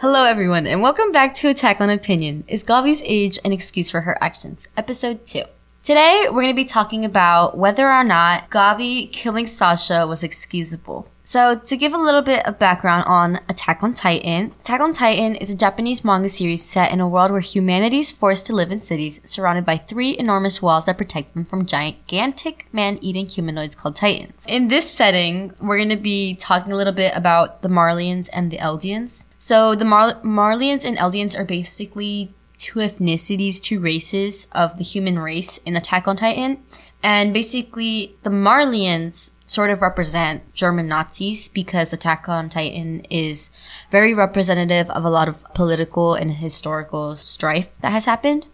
Hello, everyone, and welcome back to Attack on Opinion. Is Gabi's age an excuse for her actions? Episode 2. Today, we're going to be talking about whether or not Gabi killing Sasha was excusable. So, to give a little bit of background on Attack on Titan, Attack on Titan is a Japanese manga series set in a world where humanity is forced to live in cities surrounded by three enormous walls that protect them from gigantic man eating humanoids called Titans. In this setting, we're going to be talking a little bit about the Marleyans and the Eldians. So, the Mar- Marleyans and Eldians are basically two ethnicities, two races of the human race in Attack on Titan. And basically, the Marleyans sort of represent German Nazis because Attack on Titan is very representative of a lot of political and historical strife that has happened.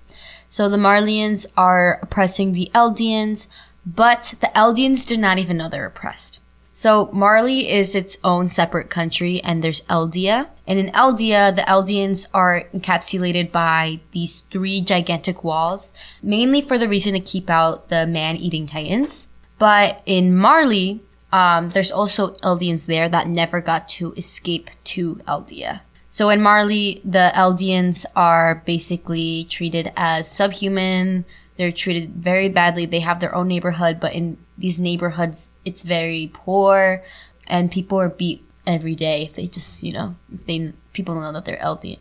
So the Marleyans are oppressing the Eldians, but the Eldians do not even know they're oppressed. So Marley is its own separate country and there's Eldia. And in Eldia, the Eldians are encapsulated by these three gigantic walls, mainly for the reason to keep out the man-eating titans. But in Marley, um, there's also Eldians there that never got to escape to Eldia. So in Marley, the Eldians are basically treated as subhuman. They're treated very badly. They have their own neighborhood, but in these neighborhoods, it's very poor, and people are beat every day. They just, you know, they people know that they're Eldian.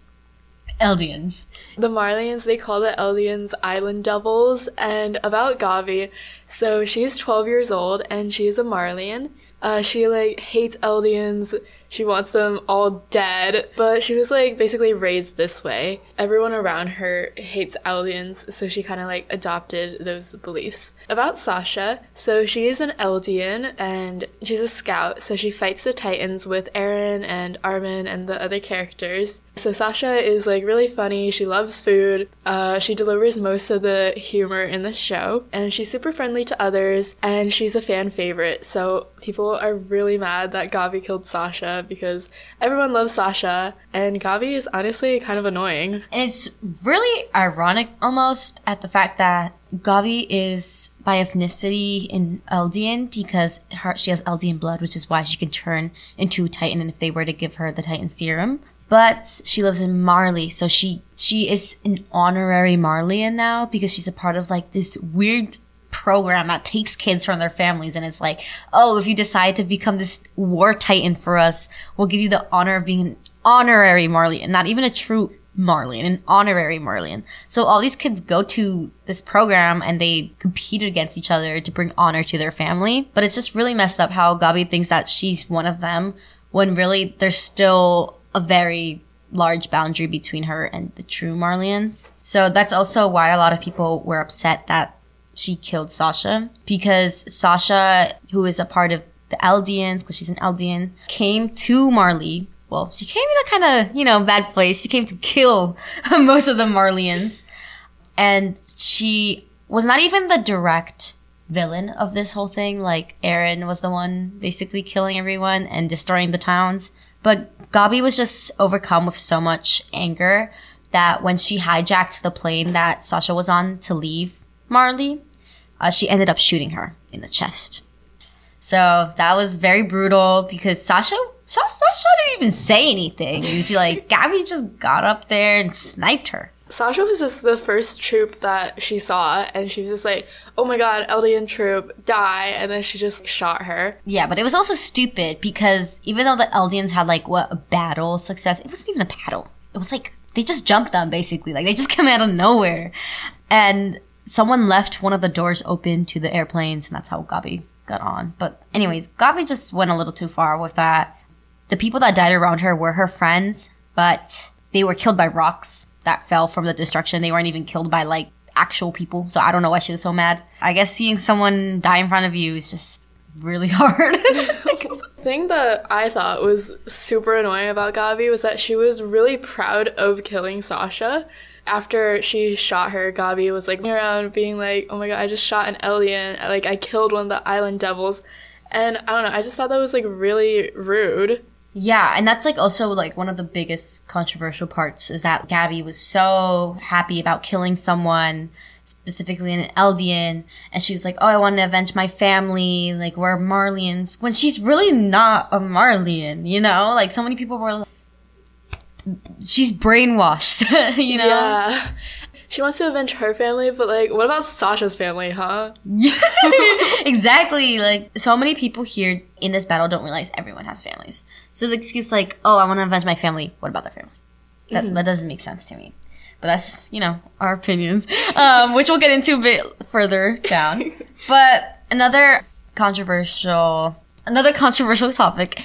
Eldians. The Marleyans, they call the Eldians Island Devils. And about Gabi, so she's 12 years old and she's a Marleyan. Uh, she like hates Eldians. She wants them all dead, but she was like basically raised this way. Everyone around her hates Eldians, so she kind of like adopted those beliefs. About Sasha, so she is an Eldian and she's a scout, so she fights the Titans with Eren and Armin and the other characters. So Sasha is like really funny. She loves food. Uh, she delivers most of the humor in the show, and she's super friendly to others. And she's a fan favorite. So people are really mad that Gabi killed Sasha because everyone loves Sasha, and Gabi is honestly kind of annoying. And it's really ironic almost at the fact that Gabi is by ethnicity in Eldian because her, she has Eldian blood, which is why she can turn into a Titan. And if they were to give her the Titan serum, but she lives in Marley, so she she is an honorary Marleyan now because she's a part of like this weird program that takes kids from their families and it's like, oh, if you decide to become this war titan for us, we'll give you the honor of being an honorary Marleyan, not even a true Marleyan, an honorary Marleyan. So all these kids go to this program and they compete against each other to bring honor to their family. But it's just really messed up how Gabi thinks that she's one of them when really there's still a very large boundary between her and the true Marleyans. So that's also why a lot of people were upset that she killed Sasha because Sasha, who is a part of the Eldians, because she's an Eldian, came to Marley. Well, she came in a kind of, you know, bad place. She came to kill most of the Marleyans. And she was not even the direct villain of this whole thing. Like, Eren was the one basically killing everyone and destroying the towns. But Gabi was just overcome with so much anger that when she hijacked the plane that Sasha was on to leave Marley, uh, she ended up shooting her in the chest. So that was very brutal because Sasha, Sasha, Sasha didn't even say anything. She was like Gabi just got up there and sniped her. Sasha was just the first troop that she saw, and she was just like, "Oh my god, Eldian troop, die!" And then she just shot her. Yeah, but it was also stupid because even though the Eldians had like what a battle success, it wasn't even a battle. It was like they just jumped them basically, like they just came out of nowhere, and someone left one of the doors open to the airplanes, and that's how Gabi got on. But anyways, Gabi just went a little too far with that. The people that died around her were her friends, but they were killed by rocks that fell from the destruction. They weren't even killed by like actual people. So I don't know why she was so mad. I guess seeing someone die in front of you is just really hard. The thing that I thought was super annoying about Gabi was that she was really proud of killing Sasha. After she shot her, Gabi was like around being like, "Oh my god, I just shot an alien! Like I killed one of the island devils," and I don't know. I just thought that was like really rude. Yeah, and that's like also like one of the biggest controversial parts is that Gabi was so happy about killing someone specifically an Eldian, and she was like, "Oh, I want to avenge my family. Like we're Marleyans," when she's really not a Marleyan, You know, like so many people were. She's brainwashed, you know. Yeah. She wants to avenge her family, but like, what about Sasha's family, huh? exactly. Like so many people here in this battle don't realize everyone has families. So the excuse like, "Oh, I want to avenge my family." What about their family? That that doesn't make sense to me. But that's you know our opinions, um, which we'll get into a bit further down. but another controversial, another controversial topic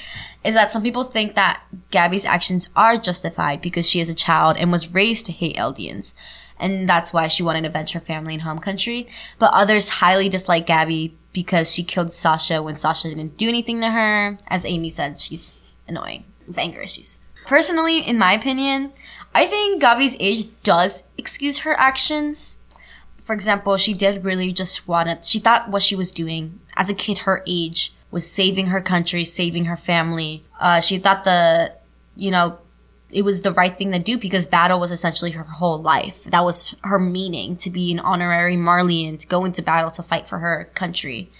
is that some people think that Gabi's actions are justified because she is a child and was raised to hate Eldians. And that's why she wanted to avenge her family and home country. But others highly dislike Gabi because she killed Sasha when Sasha didn't do anything to her. As Amy said, she's annoying with anger issues. Personally, in my opinion, I think Gabi's age does excuse her actions. For example, she did really just want it. She thought what she was doing as a kid, her age, was saving her country, saving her family. Uh, she thought the, you know, it was the right thing to do because battle was essentially her whole life. That was her meaning to be an honorary Marleyan, to go into battle to fight for her country.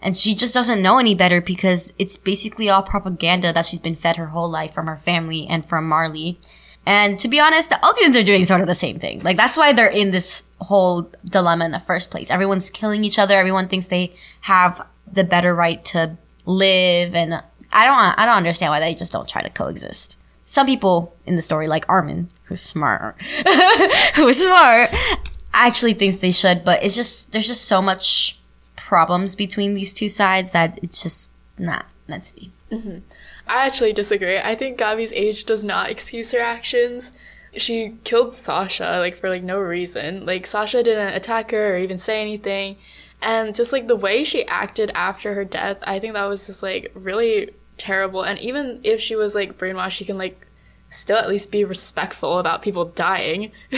And she just doesn't know any better because it's basically all propaganda that she's been fed her whole life from her family and from Marley. And to be honest, the Eldians are doing sort of the same thing. Like that's why they're in this whole dilemma in the first place. Everyone's killing each other. Everyone thinks they have the better right to live and I don't I don't understand why they just don't try to coexist some people in the story, like Armin, who's smart, who's smart, actually thinks they should, but it's just there's just so much problems between these two sides that it's just not meant to be. Mm-hmm. I actually disagree. I think Gabi's age does not excuse her actions. She killed Sasha like for like no reason. Like Sasha didn't attack her or even say anything. And just like the way she acted after her death, I think that was just like really terrible. And even if she was like brainwashed, she can like still at least be respectful about people dying.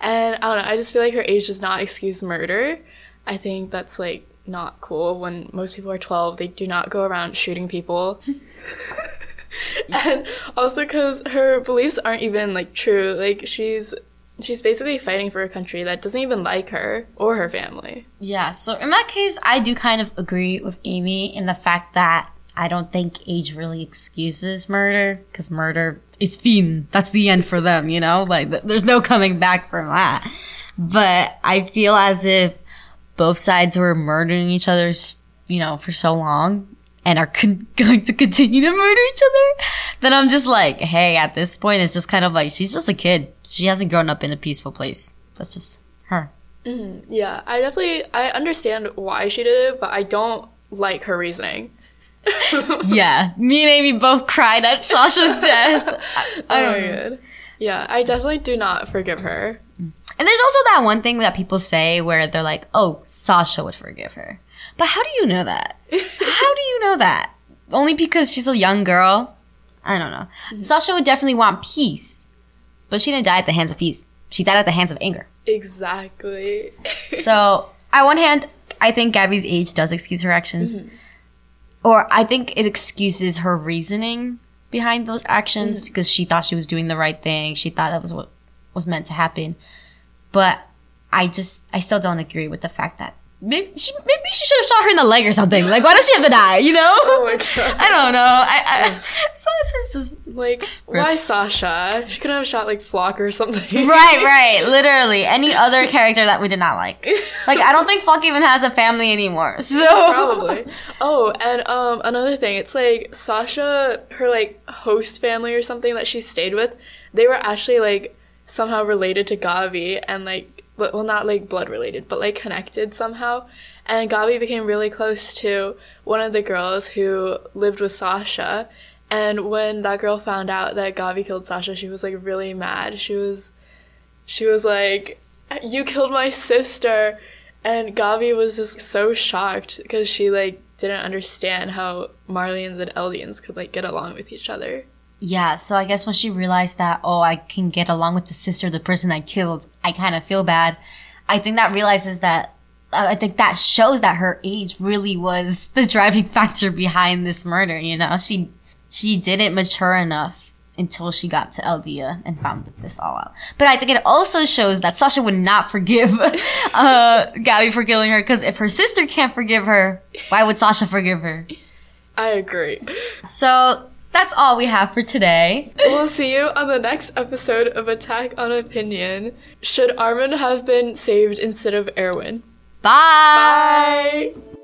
and I don't know, I just feel like her age does not excuse murder. I think that's like not cool when most people are 12, they do not go around shooting people. and also cuz her beliefs aren't even like true. Like she's she's basically fighting for a country that doesn't even like her or her family. Yeah, so in that case, I do kind of agree with Amy in the fact that I don't think age really excuses murder because murder is fiend. That's the end for them, you know? Like, th- there's no coming back from that. But I feel as if both sides were murdering each other's, you know, for so long and are con- going to continue to murder each other, then I'm just like, hey, at this point, it's just kind of like, she's just a kid. She hasn't grown up in a peaceful place. That's just her. Mm-hmm. Yeah, I definitely, I understand why she did it, but I don't like her reasoning. yeah, me and Amy both cried at Sasha's death. I, oh know. Yeah, I definitely do not forgive her. And there's also that one thing that people say where they're like, "Oh, Sasha would forgive her," but how do you know that? how do you know that? Only because she's a young girl. I don't know. Mm-hmm. Sasha would definitely want peace, but she didn't die at the hands of peace. She died at the hands of anger. Exactly. so, on one hand, I think Gabi's age does excuse her actions. Mm-hmm or I think it excuses her reasoning behind those actions mm-hmm. because she thought she was doing the right thing. She thought that was what was meant to happen. But I just, I still don't agree with the fact that maybe she, maybe she should have shot her in the leg or something. Like, why does she have to die? You know? Oh my god! I don't know. I, I Sasha's just like, why Sasha? She could have shot like Floch or something. right, right. Literally, any other character that we did not like. Like, I don't think Floch even has a family anymore. So probably. Oh, and um, another thing, it's like Sasha, her like host family or something that she stayed with, they were actually like somehow related to Gabi and like well, not like blood related, but like connected somehow. And Gabi became really close to one of the girls who lived with Sasha. And when that girl found out that Gabi killed Sasha, she was like really mad. She was, she was like, "You killed my sister," and Gabi was just so shocked because she like didn't understand how Marleyans and Eldians could like get along with each other. Yeah, so I guess when she realized that, oh, I can get along with the sister, the person I killed, I kind of feel bad. I think that realizes that, uh, I think that shows that her age really was the driving factor behind this murder, you know? She, she didn't mature enough until she got to Eldia and found this all out. But I think it also shows that Sasha would not forgive uh, Gabi for killing her because if her sister can't forgive her, why would Sasha forgive her? I agree. So that's all we have for today. We'll see you on the next episode of Attack on Opinion. Should Armin have been saved instead of Erwin? Bye. Bye.